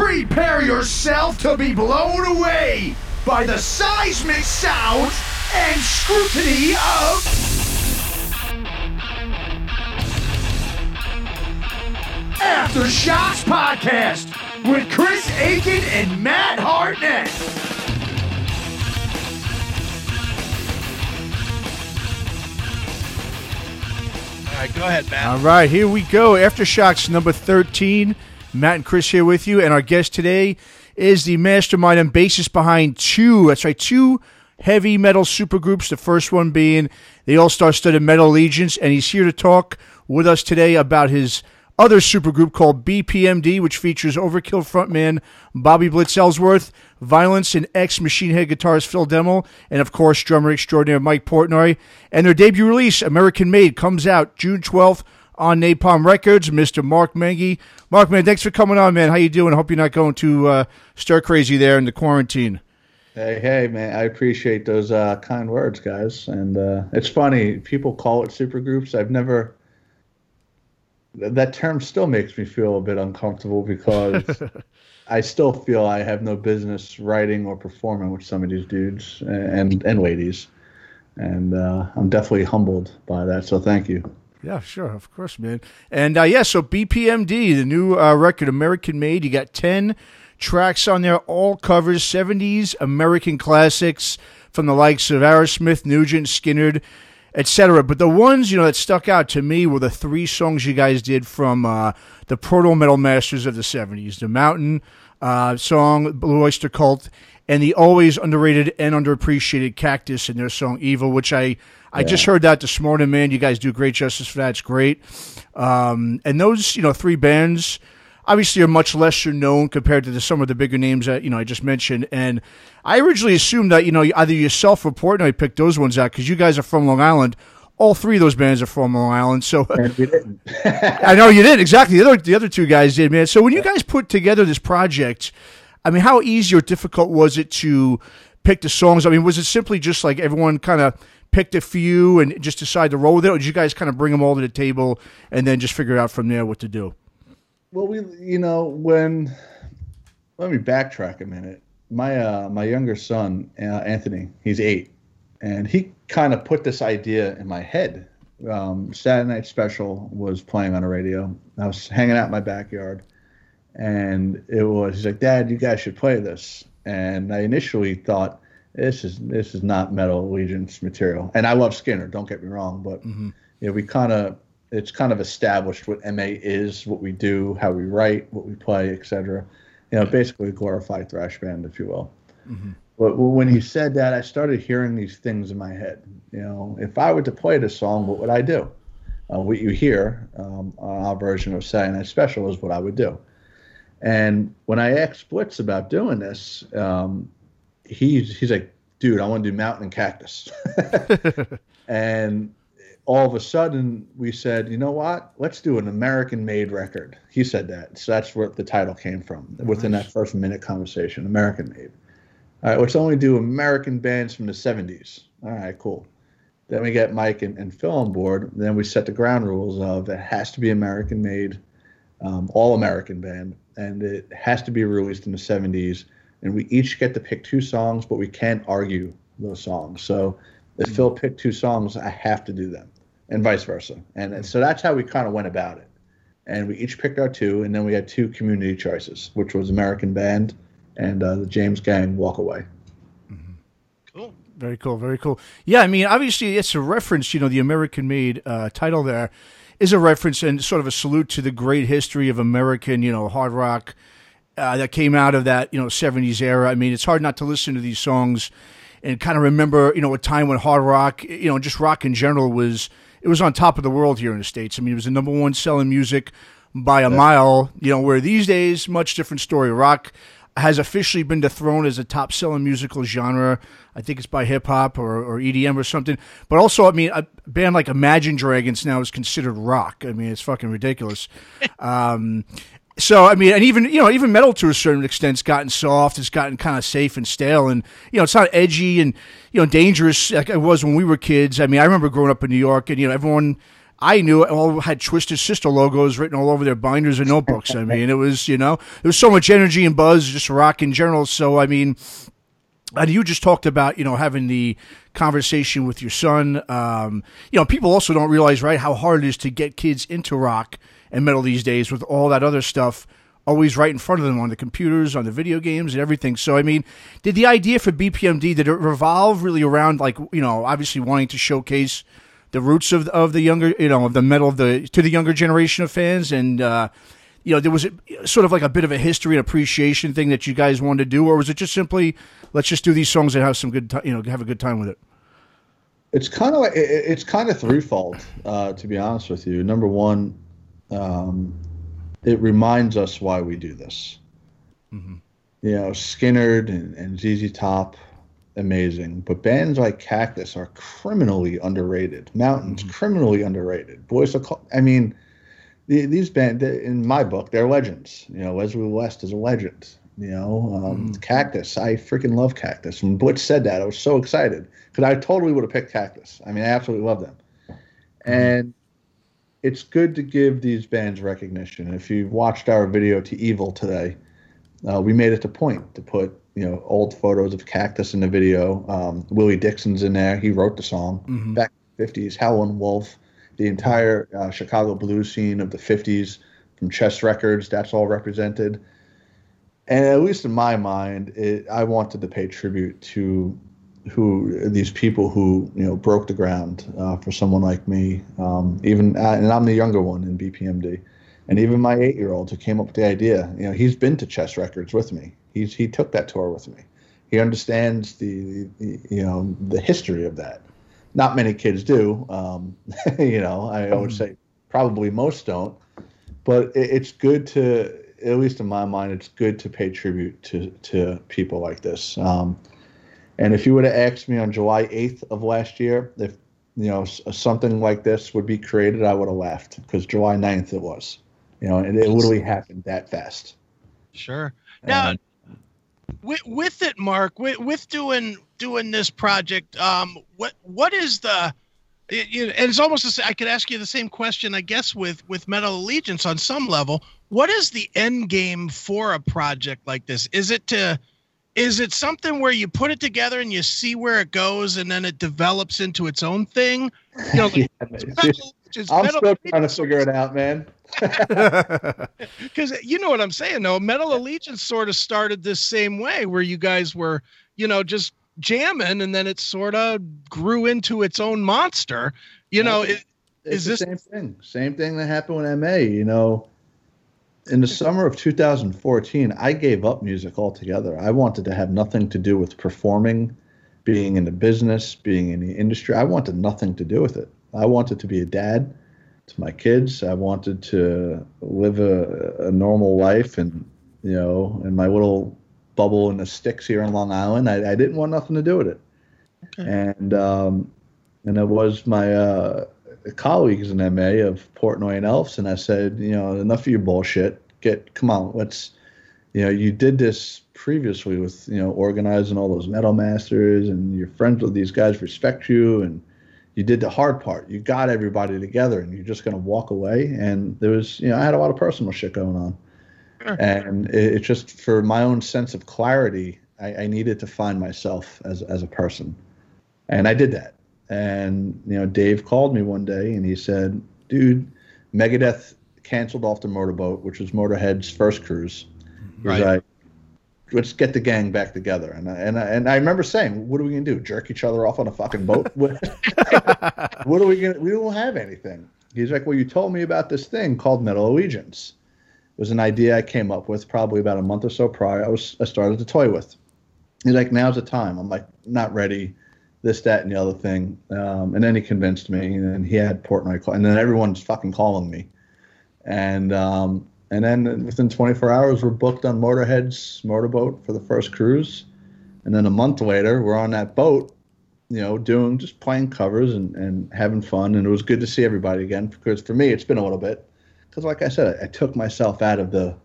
Prepare yourself to be blown away by the seismic sounds and scrutiny of. Aftershocks Podcast with Chris Aiken and Matt Hartnett. All right, go ahead, Matt. All right, here we go. Aftershocks number 13. Matt and Chris here with you. And our guest today is the mastermind and bassist behind two, that's right, two heavy metal supergroups. The first one being the All Star Studded Metal Allegiance. And he's here to talk with us today about his other supergroup called BPMD, which features Overkill frontman Bobby Blitz Ellsworth, Violence and ex Machine Head guitarist Phil Demmel, and of course drummer extraordinaire Mike Portnoy. And their debut release, American Made, comes out June 12th on Napalm Records. Mr. Mark Menghi. Mark, man, thanks for coming on, man. How you doing? I hope you're not going to uh, stir crazy there in the quarantine. Hey, hey, man! I appreciate those uh, kind words, guys. And uh, it's funny people call it supergroups. I've never that term still makes me feel a bit uncomfortable because I still feel I have no business writing or performing with some of these dudes and and ladies, and uh, I'm definitely humbled by that. So thank you. Yeah, sure, of course, man. And uh, yeah, so BPMD, the new uh, record, American Made. You got ten tracks on there, all covers, '70s American classics from the likes of Aerosmith, Nugent, Skynyrd etc. But the ones you know that stuck out to me were the three songs you guys did from uh, the Proto Metal Masters of the '70s: the Mountain uh, song, Blue Oyster Cult, and the always underrated and underappreciated Cactus in their song "Evil," which I I yeah. just heard that this morning. Man, you guys do great justice for that. It's great. Um, and those you know three bands obviously are much lesser known compared to the, some of the bigger names that you know I just mentioned. And I originally assumed that you know either yourself or Portnoy picked those ones out because you guys are from Long Island. All three of those bands are from Long Island, so I know you did exactly. The other the other two guys did, man. So when you guys put together this project, I mean, how easy or difficult was it to pick the songs? I mean, was it simply just like everyone kind of picked a few and just decide to roll with it, or did you guys kind of bring them all to the table and then just figure out from there what to do? Well, we, you know, when let me backtrack a minute. My uh, my younger son, uh, Anthony, he's eight, and he kind of put this idea in my head. Um, Saturday Night Special was playing on the radio. I was hanging out in my backyard, and it was he's like, "Dad, you guys should play this." And I initially thought this is this is not Metal Allegiance material, and I love Skynyrd, Don't get me wrong, but mm-hmm. you know, we kind of it's kind of established what MA is, what we do, how we write, what we play, etc. You know, basically a glorified thrash band, if you will. Mm-hmm. But when he said that, I started hearing these things in my head. You know, if I were to play this song, what would I do? Uh, what you hear um, on our version of Saturday Night Special is what I would do. And when I asked Blitz about doing this, um, he's he's like, "Dude, I want to do Mountain and Cactus." and all of a sudden we said, you know what? Let's do an American made record. He said that. So that's where the title came from within that first minute conversation American made. All right, let's only do American bands from the 70s. All right, cool. Then we get Mike and, and Phil on board. Then we set the ground rules of it has to be American made, um, all American band, and it has to be released in the 70s. And we each get to pick two songs, but we can't argue those songs. So if mm-hmm. Phil picked two songs, I have to do them and vice versa. And, and so that's how we kind of went about it. And we each picked our two, and then we had two community choices, which was American Band and uh, the James Gang Walk Away. Mm-hmm. Cool. Very cool. Very cool. Yeah, I mean, obviously, it's a reference. You know, the American made uh, title there is a reference and sort of a salute to the great history of American, you know, hard rock uh, that came out of that, you know, 70s era. I mean, it's hard not to listen to these songs and kind of remember, you know, a time when hard rock, you know, just rock in general was it was on top of the world here in the states. I mean, it was the number one selling music by a mile. You know, where these days, much different story. Rock has officially been dethroned as a top selling musical genre. I think it's by hip hop or, or EDM or something. But also, I mean, a band like Imagine Dragons now is considered rock. I mean, it's fucking ridiculous. um, so I mean, and even you know, even metal to a certain extent has gotten soft. It's gotten kind of safe and stale, and you know, it's not edgy and you know dangerous like it was when we were kids. I mean, I remember growing up in New York, and you know, everyone. I knew it all had Twisted Sister logos written all over their binders and notebooks. I mean, it was you know there was so much energy and buzz, just rock in general. So I mean, and you just talked about you know having the conversation with your son. Um, you know, people also don't realize right how hard it is to get kids into rock and metal these days with all that other stuff always right in front of them on the computers, on the video games, and everything. So, I mean, did the idea for BPMD did it revolve really around like you know obviously wanting to showcase the roots of of the younger you know of the metal of the to the younger generation of fans and. Uh, you know, there was a, sort of like a bit of a history and appreciation thing that you guys wanted to do, or was it just simply let's just do these songs and have some good, time, you know, have a good time with it? It's kind of like it's kind of threefold, uh, to be honest with you. Number one, um, it reminds us why we do this. Mm-hmm. You know, Skynyrd and, and ZZ Top, amazing, but bands like Cactus are criminally underrated. Mountains, mm-hmm. criminally underrated. Boys, I mean the, these bands, in my book, they're legends. You know, Leslie West is a legend. You know, um, mm. Cactus. I freaking love Cactus. When Butch said that, I was so excited because I totally would have picked Cactus. I mean, I absolutely love them. Mm. And it's good to give these bands recognition. If you watched our video to Evil today, uh, we made it a point to put you know old photos of Cactus in the video. Um, Willie Dixon's in there. He wrote the song mm-hmm. back in the 50s. Howlin' Wolf the entire uh, Chicago blues scene of the 50s from Chess Records, that's all represented. And at least in my mind, it, I wanted to pay tribute to who these people who you know broke the ground uh, for someone like me. Um, even uh, and I'm the younger one in BPMD, and even my eight-year-old who came up with the idea. You know, he's been to Chess Records with me. He's he took that tour with me. He understands the, the you know the history of that not many kids do. Um, you know, I would say probably most don't. But it, it's good to, at least in my mind, it's good to pay tribute to to people like this. Um, and if you would have asked me on July 8th of last year if you know something like this would be created, I would have laughed because July 9th it was. You know, and it literally happened that fast. Sure. Now, and, with, with it, Mark, with, with doing doing this project, um, what what is the it, it, and it's almost the, I could ask you the same question, I guess, with with Metal Allegiance on some level. What is the end game for a project like this? Is it to is it something where you put it together and you see where it goes and then it develops into its own thing? You know, like, yeah, metal, I'm still trying to figure it out, man. Because you know what I'm saying, though. Metal Allegiance sort of started this same way, where you guys were, you know, just jamming, and then it sort of grew into its own monster. You know, it, it's the this same thing? Same thing that happened with MA. You know, in the summer of 2014, I gave up music altogether. I wanted to have nothing to do with performing, being in the business, being in the industry. I wanted nothing to do with it. I wanted to be a dad to my kids. I wanted to live a, a normal life and, you know, in my little bubble in the sticks here in Long Island. I, I didn't want nothing to do with it. Okay. And, um, and it was my uh, colleagues in MA of Portnoy and Elves, and I said, you know, enough of your bullshit. Get, come on, let's, you know, you did this previously with, you know, organizing all those metal masters, and you're friends with these guys, respect you, and you did the hard part. You got everybody together, and you're just going to walk away. And there was, you know, I had a lot of personal shit going on, sure. and it, it, just for my own sense of clarity, I, I needed to find myself as as a person, and I did that. And you know, Dave called me one day, and he said, "Dude, Megadeth canceled off the motorboat, which was Motorhead's first cruise." He's right. like, let's get the gang back together. And I, and I, and I remember saying, what are we gonna do? Jerk each other off on a fucking boat? what, are we gonna? We don't have anything. He's like, well, you told me about this thing called Metal Allegiance. It was an idea I came up with probably about a month or so prior. I was I started to toy with. He's like, now's the time. I'm like, not ready. This, that, and the other thing. Um, and then he convinced me, and he had Portnoy call, and then everyone's fucking calling me. And um, and then within 24 hours, we're booked on Motorhead's motorboat for the first cruise. And then a month later, we're on that boat, you know, doing just playing covers and, and having fun. And it was good to see everybody again because for me, it's been a little bit. Because, like I said, I, I took myself out of the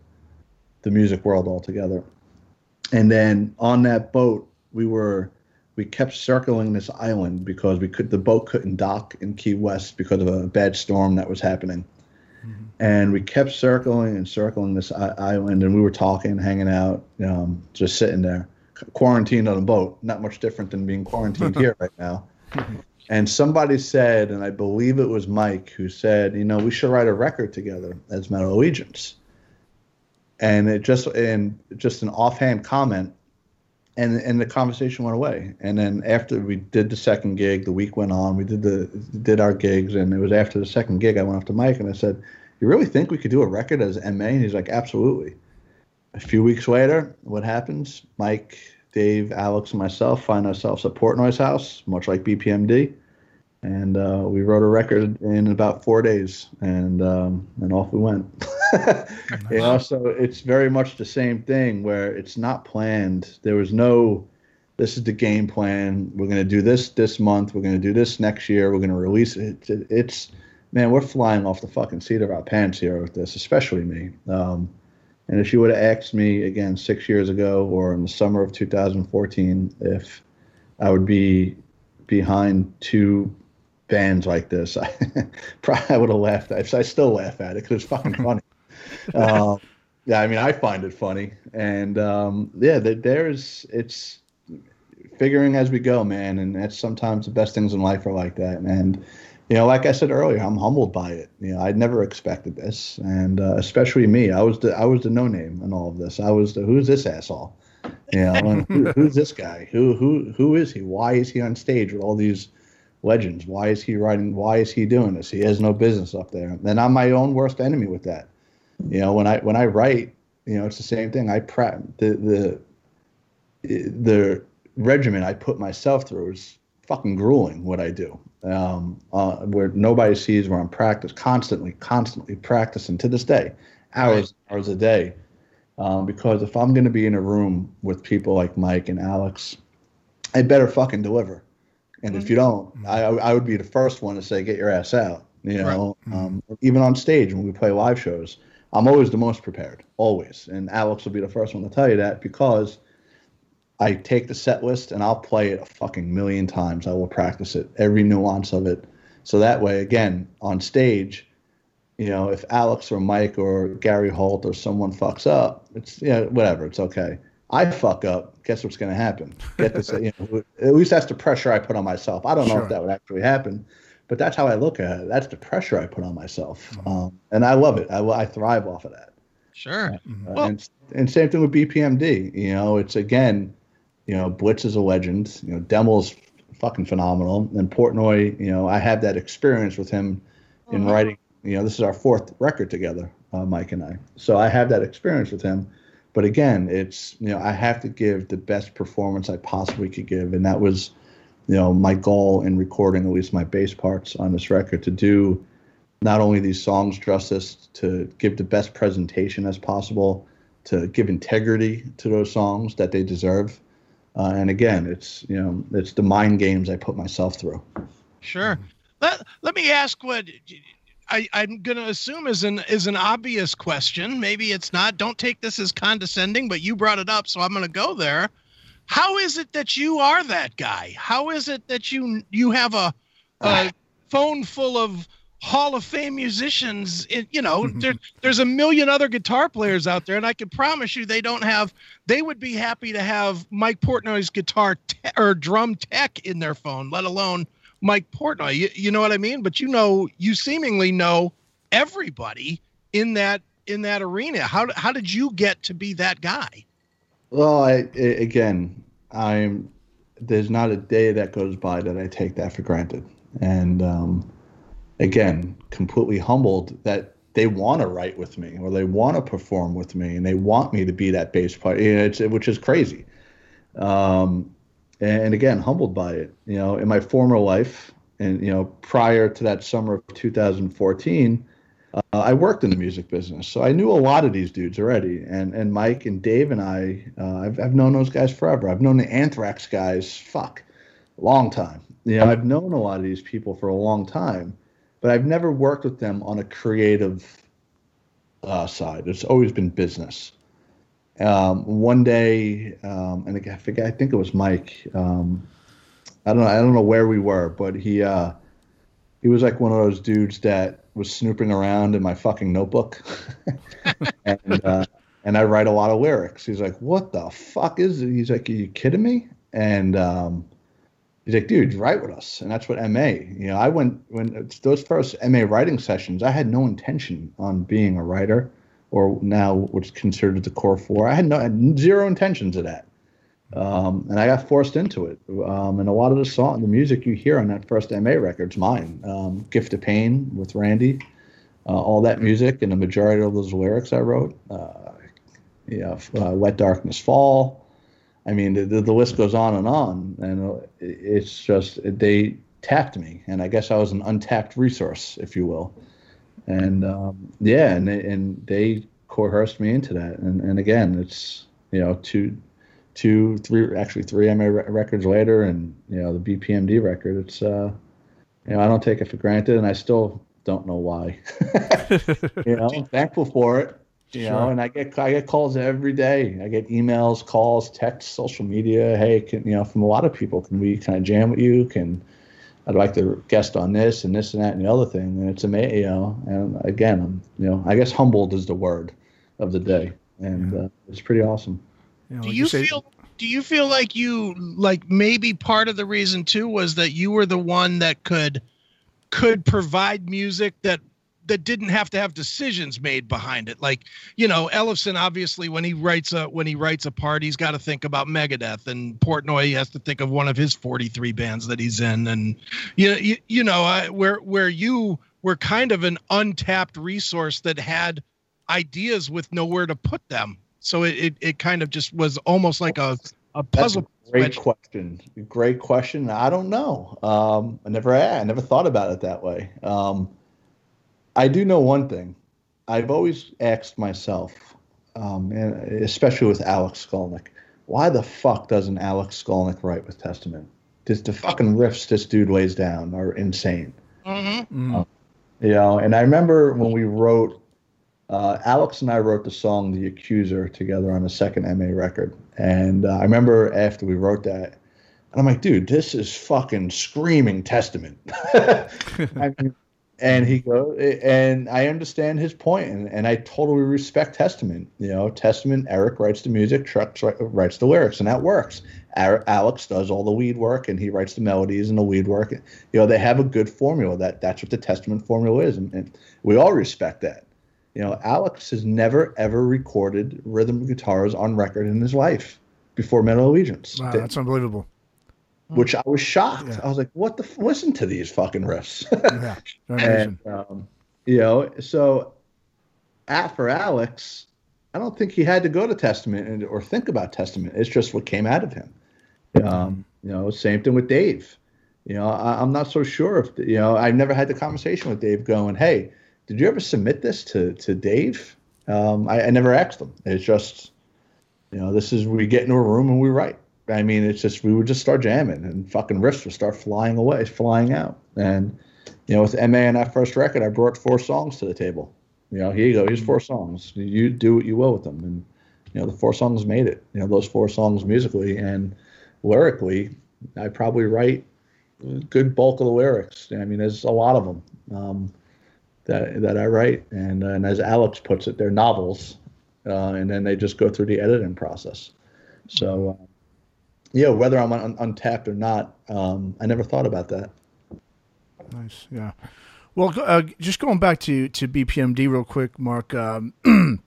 the music world altogether. And then on that boat, we were we kept circling this island because we could the boat couldn't dock in Key West because of a bad storm that was happening. Mm-hmm. And we kept circling and circling this island, and we were talking, hanging out, um, just sitting there, quarantined on a boat. Not much different than being quarantined here right now. And somebody said, and I believe it was Mike, who said, you know, we should write a record together as Metal Allegiance. And it just and just an offhand comment and and the conversation went away. And then after we did the second gig, the week went on. We did the did our gigs, and it was after the second gig I went up to Mike and I said, "You really think we could do a record as MA?" And he's like, "Absolutely." A few weeks later, what happens? Mike, Dave, Alex, and myself find ourselves at Portnoy's house, much like BPMD, and uh, we wrote a record in about four days, and um, and off we went. you know, so it's very much the same thing where it's not planned. There was no, this is the game plan. We're going to do this this month. We're going to do this next year. We're going to release it. It's, man, we're flying off the fucking seat of our pants here with this, especially me. Um, and if you would have asked me again six years ago or in the summer of 2014 if I would be behind two bands like this, I probably would have laughed. I, I still laugh at it because it's fucking funny uh, yeah, I mean, I find it funny, and um, yeah, there's it's figuring as we go, man, and that's sometimes the best things in life are like that, and you know, like I said earlier, I'm humbled by it. You know, I'd never expected this, and uh, especially me. I was the I was the no name in all of this. I was the who's this asshole? You know, who, who's this guy? Who who who is he? Why is he on stage with all these legends? Why is he writing? Why is he doing this? He has no business up there. And I'm my own worst enemy with that. You know, when I when I write, you know, it's the same thing. I prep the the the regimen I put myself through is fucking grueling. What I do, um, uh, where nobody sees where I'm practice constantly, constantly practicing to this day, hours right. hours a day. Um, because if I'm going to be in a room with people like Mike and Alex, I better fucking deliver. And mm-hmm. if you don't, mm-hmm. I, I would be the first one to say, get your ass out. You know, right. um, even on stage when we play live shows, I'm always the most prepared, always. And Alex will be the first one to tell you that because I take the set list and I'll play it a fucking million times. I will practice it, every nuance of it. So that way, again, on stage, you know, if Alex or Mike or Gary Holt or someone fucks up, it's you know, whatever, it's okay. I fuck up, guess what's going to happen? Get this, you know, at least that's the pressure I put on myself. I don't know sure. if that would actually happen, but that's how I look at it. That's the pressure I put on myself, mm-hmm. um, and I love it. I, I thrive off of that. Sure. Uh, well, and, and same thing with BPMD. You know, it's again, you know, Blitz is a legend. You know, Demmel's fucking phenomenal. And Portnoy, you know, I have that experience with him in mm-hmm. writing. You know, this is our fourth record together, uh, Mike and I. So I have that experience with him. But again, it's you know, I have to give the best performance I possibly could give, and that was you know, my goal in recording at least my bass parts on this record to do not only these songs justice, to give the best presentation as possible, to give integrity to those songs that they deserve. Uh, and again, it's you know, it's the mind games I put myself through. Sure. Let, let me ask what I, I'm going to assume is an is an obvious question. Maybe it's not. Don't take this as condescending, but you brought it up, so I'm going to go there. How is it that you are that guy? How is it that you you have a, a ah. phone full of Hall of Fame musicians? It, you know, there, there's a million other guitar players out there, and I can promise you they don't have. They would be happy to have Mike Portnoy's guitar te- or drum tech in their phone, let alone Mike Portnoy. You, you know what I mean? But you know, you seemingly know everybody in that in that arena. How how did you get to be that guy? Well, I, again, I'm there's not a day that goes by that I take that for granted, and um, again, completely humbled that they want to write with me or they want to perform with me and they want me to be that bass player, it's, which is crazy. Um, and again, humbled by it. You know, in my former life, and you know, prior to that summer of 2014 uh, I worked in the music business, so I knew a lot of these dudes already. And and Mike and Dave and I, uh, I've I've known those guys forever. I've known the Anthrax guys, fuck, a long time. You know, I've known a lot of these people for a long time, but I've never worked with them on a creative uh, side. It's always been business. Um, one day, um, and I forget, I think it was Mike. Um, I don't know. I don't know where we were, but he uh, he was like one of those dudes that was snooping around in my fucking notebook, and uh, and I write a lot of lyrics. He's like, "What the fuck is it?" He's like, "Are you kidding me?" And um, he's like, "Dude, write with us," and that's what MA. You know, I went when those first MA writing sessions. I had no intention on being a writer, or now what's considered the core four. I had no had zero intentions of that. Um, and I got forced into it. Um, and a lot of the song, the music you hear on that first MA record's mine. Um, Gift of Pain with Randy, uh, all that music and the majority of those lyrics I wrote. Uh, you know, uh, Let Darkness Fall. I mean, the, the list goes on and on. And it's just, they tapped me. And I guess I was an untapped resource, if you will. And um, yeah, and they, and they coerced me into that. And, and again, it's, you know, to two, three, actually three MA records later, and you know the BPMD record. It's uh, you know I don't take it for granted, and I still don't know why. you know, I'm thankful for it. You sure. know, and I get I get calls every day. I get emails, calls, texts, social media. Hey, can you know from a lot of people, can we kind of jam with you? Can I'd like to guest on this and this and that and the other thing. And it's amazing, you know. And again, I'm, you know, I guess humbled is the word of the day, and yeah. uh, it's pretty awesome. You know, do you, you say, feel do you feel like you like maybe part of the reason too was that you were the one that could could provide music that that didn't have to have decisions made behind it? Like you know ellefson obviously when he writes a when he writes a part he's got to think about megadeth and portnoy has to think of one of his 43 bands that he's in and you know you, you know uh, where where you were kind of an untapped resource that had ideas with nowhere to put them so it, it, it kind of just was almost like a, a puzzle. A great question. Great question. I don't know. Um, I never I never thought about it that way. Um, I do know one thing. I've always asked myself, um, and especially with Alex Skolnick, why the fuck doesn't Alex Skolnick write with Testament? Just the fucking riffs this dude lays down are insane. Mm-hmm. Uh, you know, and I remember when we wrote uh, Alex and I wrote the song "The Accuser" together on a second MA record, and uh, I remember after we wrote that, and I'm like, dude, this is fucking screaming Testament. I mean, and he goes, and I understand his point, and, and I totally respect Testament. You know, Testament. Eric writes the music, Chuck writes the lyrics, and that works. Alex does all the weed work, and he writes the melodies and the weed work. You know, they have a good formula. That that's what the Testament formula is, and, and we all respect that. You know, Alex has never ever recorded rhythm guitars on record in his life before Metal Allegiance. Wow, that's unbelievable. Which I was shocked. Yeah. I was like, "What the? F- listen to these fucking riffs." yeah, and um, you know, so at for Alex, I don't think he had to go to Testament and, or think about Testament. It's just what came out of him. Um, you know, same thing with Dave. You know, I, am not so sure if you know. I've never had the conversation with Dave going, "Hey, did you ever submit this to to Dave? Um, I, I, never asked them. It's just, you know, this is we get into a room and we write. I mean, it's just we would just start jamming and fucking riffs would start flying away, flying out. And you know, with MA and that first record, I brought four songs to the table. You know, here you go. Here's four songs. You do what you will with them, and you know, the four songs made it. You know, those four songs musically and lyrically, I probably write good bulk of the lyrics. I mean, there's a lot of them. Um, that that I write, and uh, and as Alex puts it, they're novels, uh, and then they just go through the editing process. So, uh, yeah, whether I'm un- untapped or not, um, I never thought about that. Nice, yeah. Well, uh, just going back to to BPMD real quick, Mark. Um,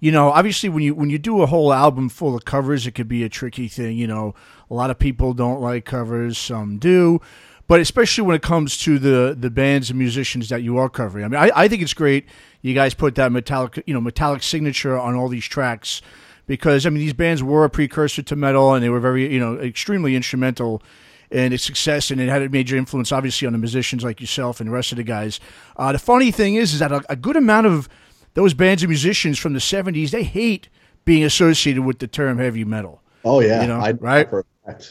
you know, obviously when you when you do a whole album full of covers, it could be a tricky thing. You know, a lot of people don't like covers, some do but especially when it comes to the the bands and musicians that you are covering. I mean, I, I think it's great you guys put that metallic you know metallic signature on all these tracks because I mean these bands were a precursor to metal and they were very you know extremely instrumental in its success and it had a major influence obviously on the musicians like yourself and the rest of the guys. Uh, the funny thing is is that a, a good amount of those bands and musicians from the 70s they hate being associated with the term heavy metal. Oh yeah, you know, I, right?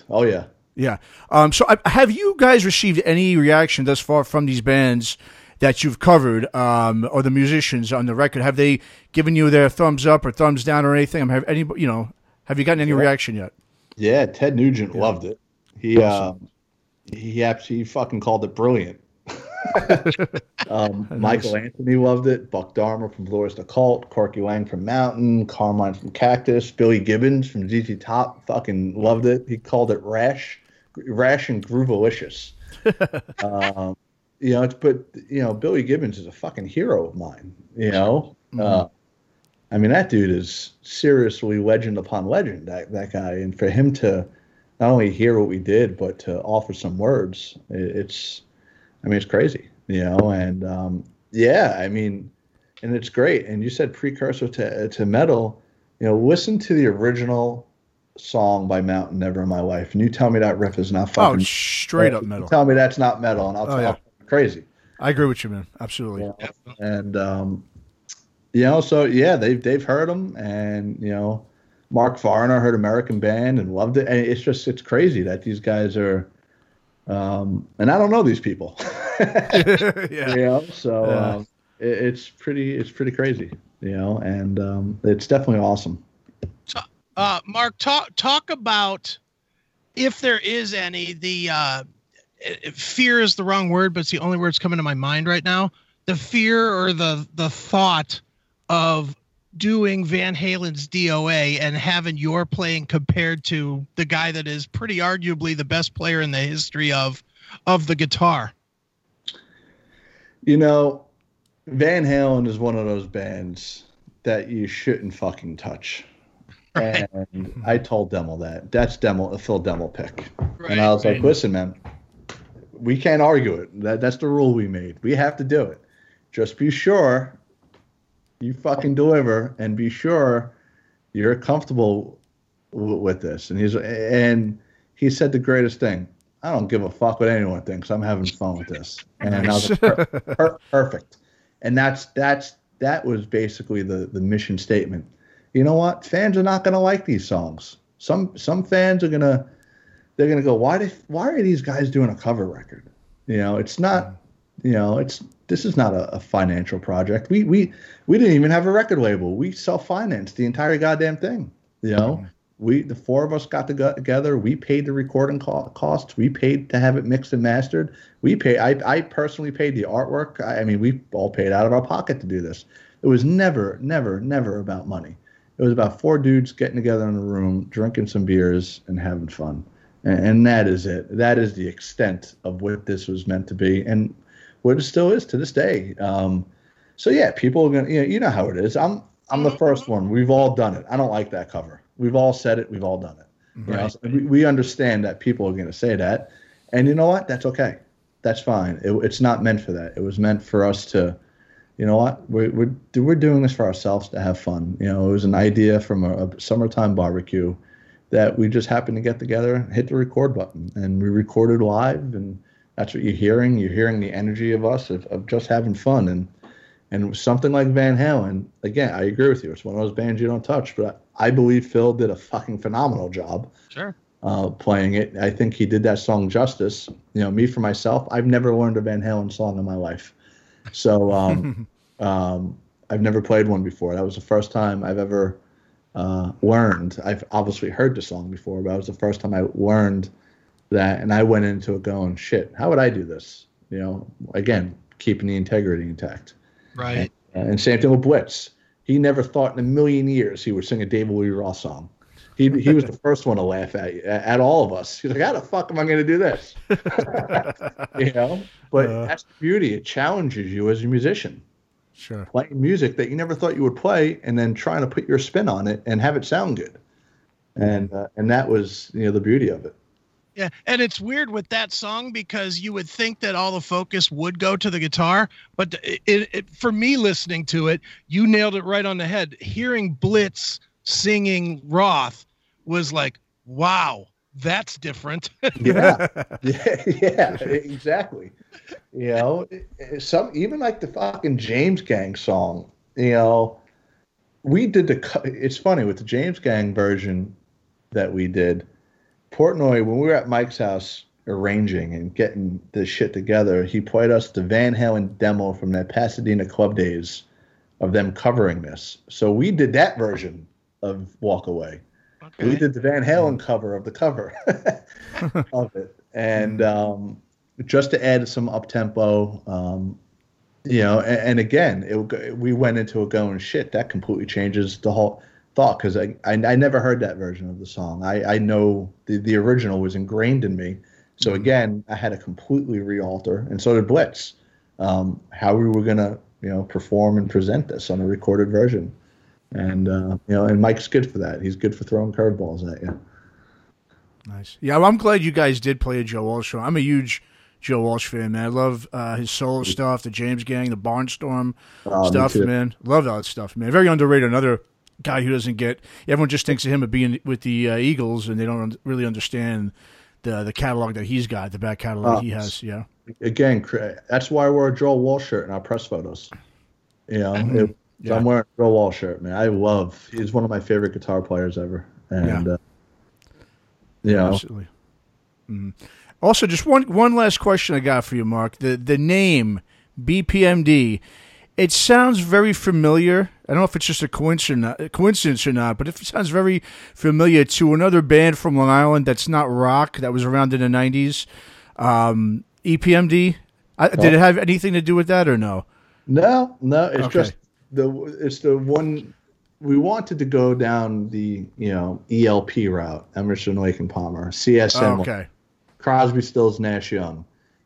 Oh yeah. Yeah. Um, so, I, have you guys received any reaction thus far from these bands that you've covered, um, or the musicians on the record? Have they given you their thumbs up or thumbs down or anything? I mean, have any, you know, have you gotten any yeah. reaction yet? Yeah, Ted Nugent yeah. loved it. He, awesome. uh, he actually fucking called it brilliant. um, Michael Anthony loved it. Buck Dharma from Blue Oyster Cult, Corky Laing from Mountain, Carmine from Cactus, Billy Gibbons from ZZ Top fucking loved it. He called it rash, rash and groovalicious. um, you know, it's, but you know, Billy Gibbons is a fucking hero of mine. You know, mm-hmm. uh, I mean, that dude is seriously legend upon legend. That that guy, and for him to not only hear what we did, but to offer some words, it's, I mean, it's crazy. You know, and um, yeah, I mean, and it's great. And you said precursor to to metal. You know, listen to the original song by Mountain Never in My Life, and you tell me that riff is not oh, fucking oh, straight up metal. Tell me that's not metal, and I'll, oh, yeah. crazy. I agree with you, man. Absolutely. Yeah. And um, you know, so yeah, they've they've heard them, and you know, Mark Farner heard American Band and loved it. And it's just it's crazy that these guys are, um, and I don't know these people. yeah. You know, so yeah. um, it, it's pretty it's pretty crazy. You know, and um, it's definitely awesome. Uh, Mark, talk talk about if there is any the uh, fear is the wrong word, but it's the only word that's coming to my mind right now. The fear or the the thought of doing Van Halen's DOA and having your playing compared to the guy that is pretty arguably the best player in the history of of the guitar? You know, Van Halen is one of those bands that you shouldn't fucking touch. Right. And I told Demmel that. That's Demmel a Phil Demmel pick. Right, and I was right. like, listen, man, we can't argue it. That that's the rule we made. We have to do it. Just be sure you fucking deliver and be sure you're comfortable w- with this. And he's and he said the greatest thing. I don't give a fuck what anyone thinks. I'm having fun with this, and I was like, per- per- perfect. And that's that's that was basically the the mission statement. You know what? Fans are not going to like these songs. Some some fans are gonna they're gonna go, why did why are these guys doing a cover record? You know, it's not. You know, it's this is not a, a, financial project. We we we didn't even have a record label. We self financed the entire goddamn thing. You know, mm-hmm. we the four of us got together. We paid the recording co- costs. We paid to have it mixed and mastered. We pay. I I personally paid the artwork. I, I mean, we all paid out of our pocket to do this. It was never, never, never about money. It was about four dudes getting together in a room, drinking some beers, and having fun. And, and that is it. That is the extent of what this was meant to be. And what it still is to this day. Um, so yeah, people are gonna, you know, you know how it is. I'm I'm the first one. We've all done it. I don't like that cover. We've all said it. We've all done it. You know, so we, we understand that people are going to say that, and you know what? That's okay. That's fine. It, it's not meant for that. It was meant for us to, you know what? We're we're we're doing this for ourselves to have fun. You know, it was an idea from a, a summertime barbecue that we just happened to get together, hit the record button, and we recorded live and that's what you're hearing. You're hearing the energy of us of, of just having fun and and something like Van Halen. Again, I agree with you. It's one of those bands you don't touch, but I believe Phil did a fucking phenomenal job. Sure. Uh, playing it, I think he did that song justice. You know, me for myself, I've never learned a Van Halen song in my life, so um, um, I've never played one before. That was the first time I've ever uh, learned. I've obviously heard the song before, but it was the first time I learned that and I went into it going, shit, how would I do this? You know, again, keeping the integrity intact. Right. And, and same thing with Blitz. He never thought in a million years he would sing a David Lee Roth song. He, he was the first one to laugh at you, at all of us. He's like, "How the fuck am I going to do this?" you know. But uh, that's the beauty. It challenges you as a musician. Sure. Playing music that you never thought you would play, and then trying to put your spin on it and have it sound good. And uh, and that was you know the beauty of it. Yeah, and it's weird with that song because you would think that all the focus would go to the guitar, but it, it, for me listening to it, you nailed it right on the head. Hearing Blitz singing Roth was like, wow, that's different. yeah. yeah, yeah, exactly. You know, some even like the fucking James Gang song. You know, we did the. It's funny with the James Gang version that we did Portnoy, when we were at Mike's house arranging and getting this shit together, he played us the Van Halen demo from that Pasadena club days of them covering this. So we did that version of Walk Away. Okay. We did the Van Halen cover of the cover of it. and um, just to add some up tempo. Um, you know, and, and again, it, we went into it going shit. That completely changes the whole thought because I, I, I never heard that version of the song. I I know the the original was ingrained in me. So Mm-hmm. again, I had to completely re-alter, and so did Blitz. Um, how we were gonna you know perform and present this on a recorded version, and uh, you know, and Mike's good for that. He's good for throwing curveballs at you. Nice. Yeah, well, I'm glad you guys did play a Joe Walsh song. I'm a huge Joe Walsh fan, man. I love uh, his solo stuff, the James Gang, the Barnstorm Oh, stuff, man. Love all that stuff, man. Very underrated. Another guy who doesn't get. Everyone just thinks of him of being with the uh, Eagles, and they don't un- really understand the the catalog that he's got, the back catalog Oh, he has. Yeah. Again, that's why I wear a Joe Walsh shirt in our press photos. You know, it- Yeah. I'm wearing a Joe Walsh shirt, man. I love. He's one of my favorite guitar players ever, and Yeah. uh, you know, Absolutely. Mhm. Also, just one one last question I got for you, Mark. The the name BPMD. It sounds very familiar. I don't know if it's just a coincidence, coincidence or not, but it sounds very familiar to another band from Long Island that's not rock that was around in the '90s. Um, EPMD. I, did it have anything to do with that or no? No, no, it's Okay. just the it's the one we wanted to go down the you know ELP route, Emerson, Lake and Palmer, CSM, Oh, okay. Crosby, Stills, Nash Young,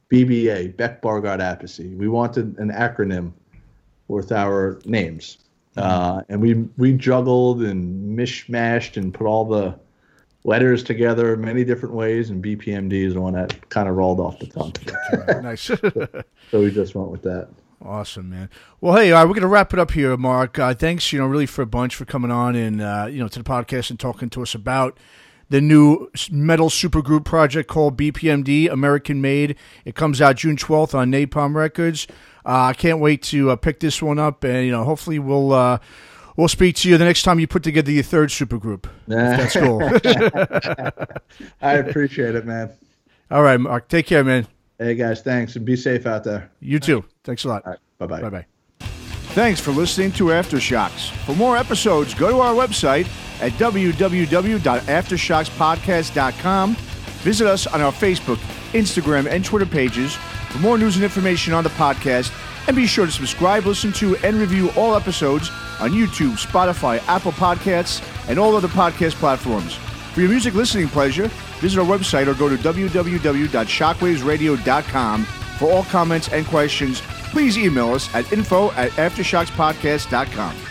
BBA, Beck, Bogert, Appice. We wanted an acronym with our names, uh, and we we juggled and mishmashed and put all the letters together many different ways, and BPMD is the one that kind of rolled off the tongue. nice. so we just went with that. Awesome, man. Well, hey, uh, we're gonna wrap it up here, Mark. Uh, thanks, you know, really for a bunch for coming on and uh, you know to the podcast and talking to us about the new metal supergroup project called BPMD, American Made. It comes out June twelfth on Napalm Records. Uh, I can't wait to uh, pick this one up, and you know, hopefully we'll uh, we'll speak to you the next time you put together your third supergroup. That's cool. I appreciate it, man. All right, Mark. Take care, man. Hey guys, thanks and be safe out there. You too. Thanks a lot. All right, bye bye. Bye bye. Thanks for listening to Aftershocks. For more episodes, go to our website at www.aftershockspodcast.com. Visit us on our Facebook, Instagram, and Twitter pages for more news and information on the podcast. And be sure to subscribe, listen to, and review all episodes on YouTube, Spotify, Apple Podcasts, and all other podcast platforms. For your music listening pleasure, visit our website or go to www.shockwavesradio.com. For all comments and questions, please email us at info at aftershockspodcast.com.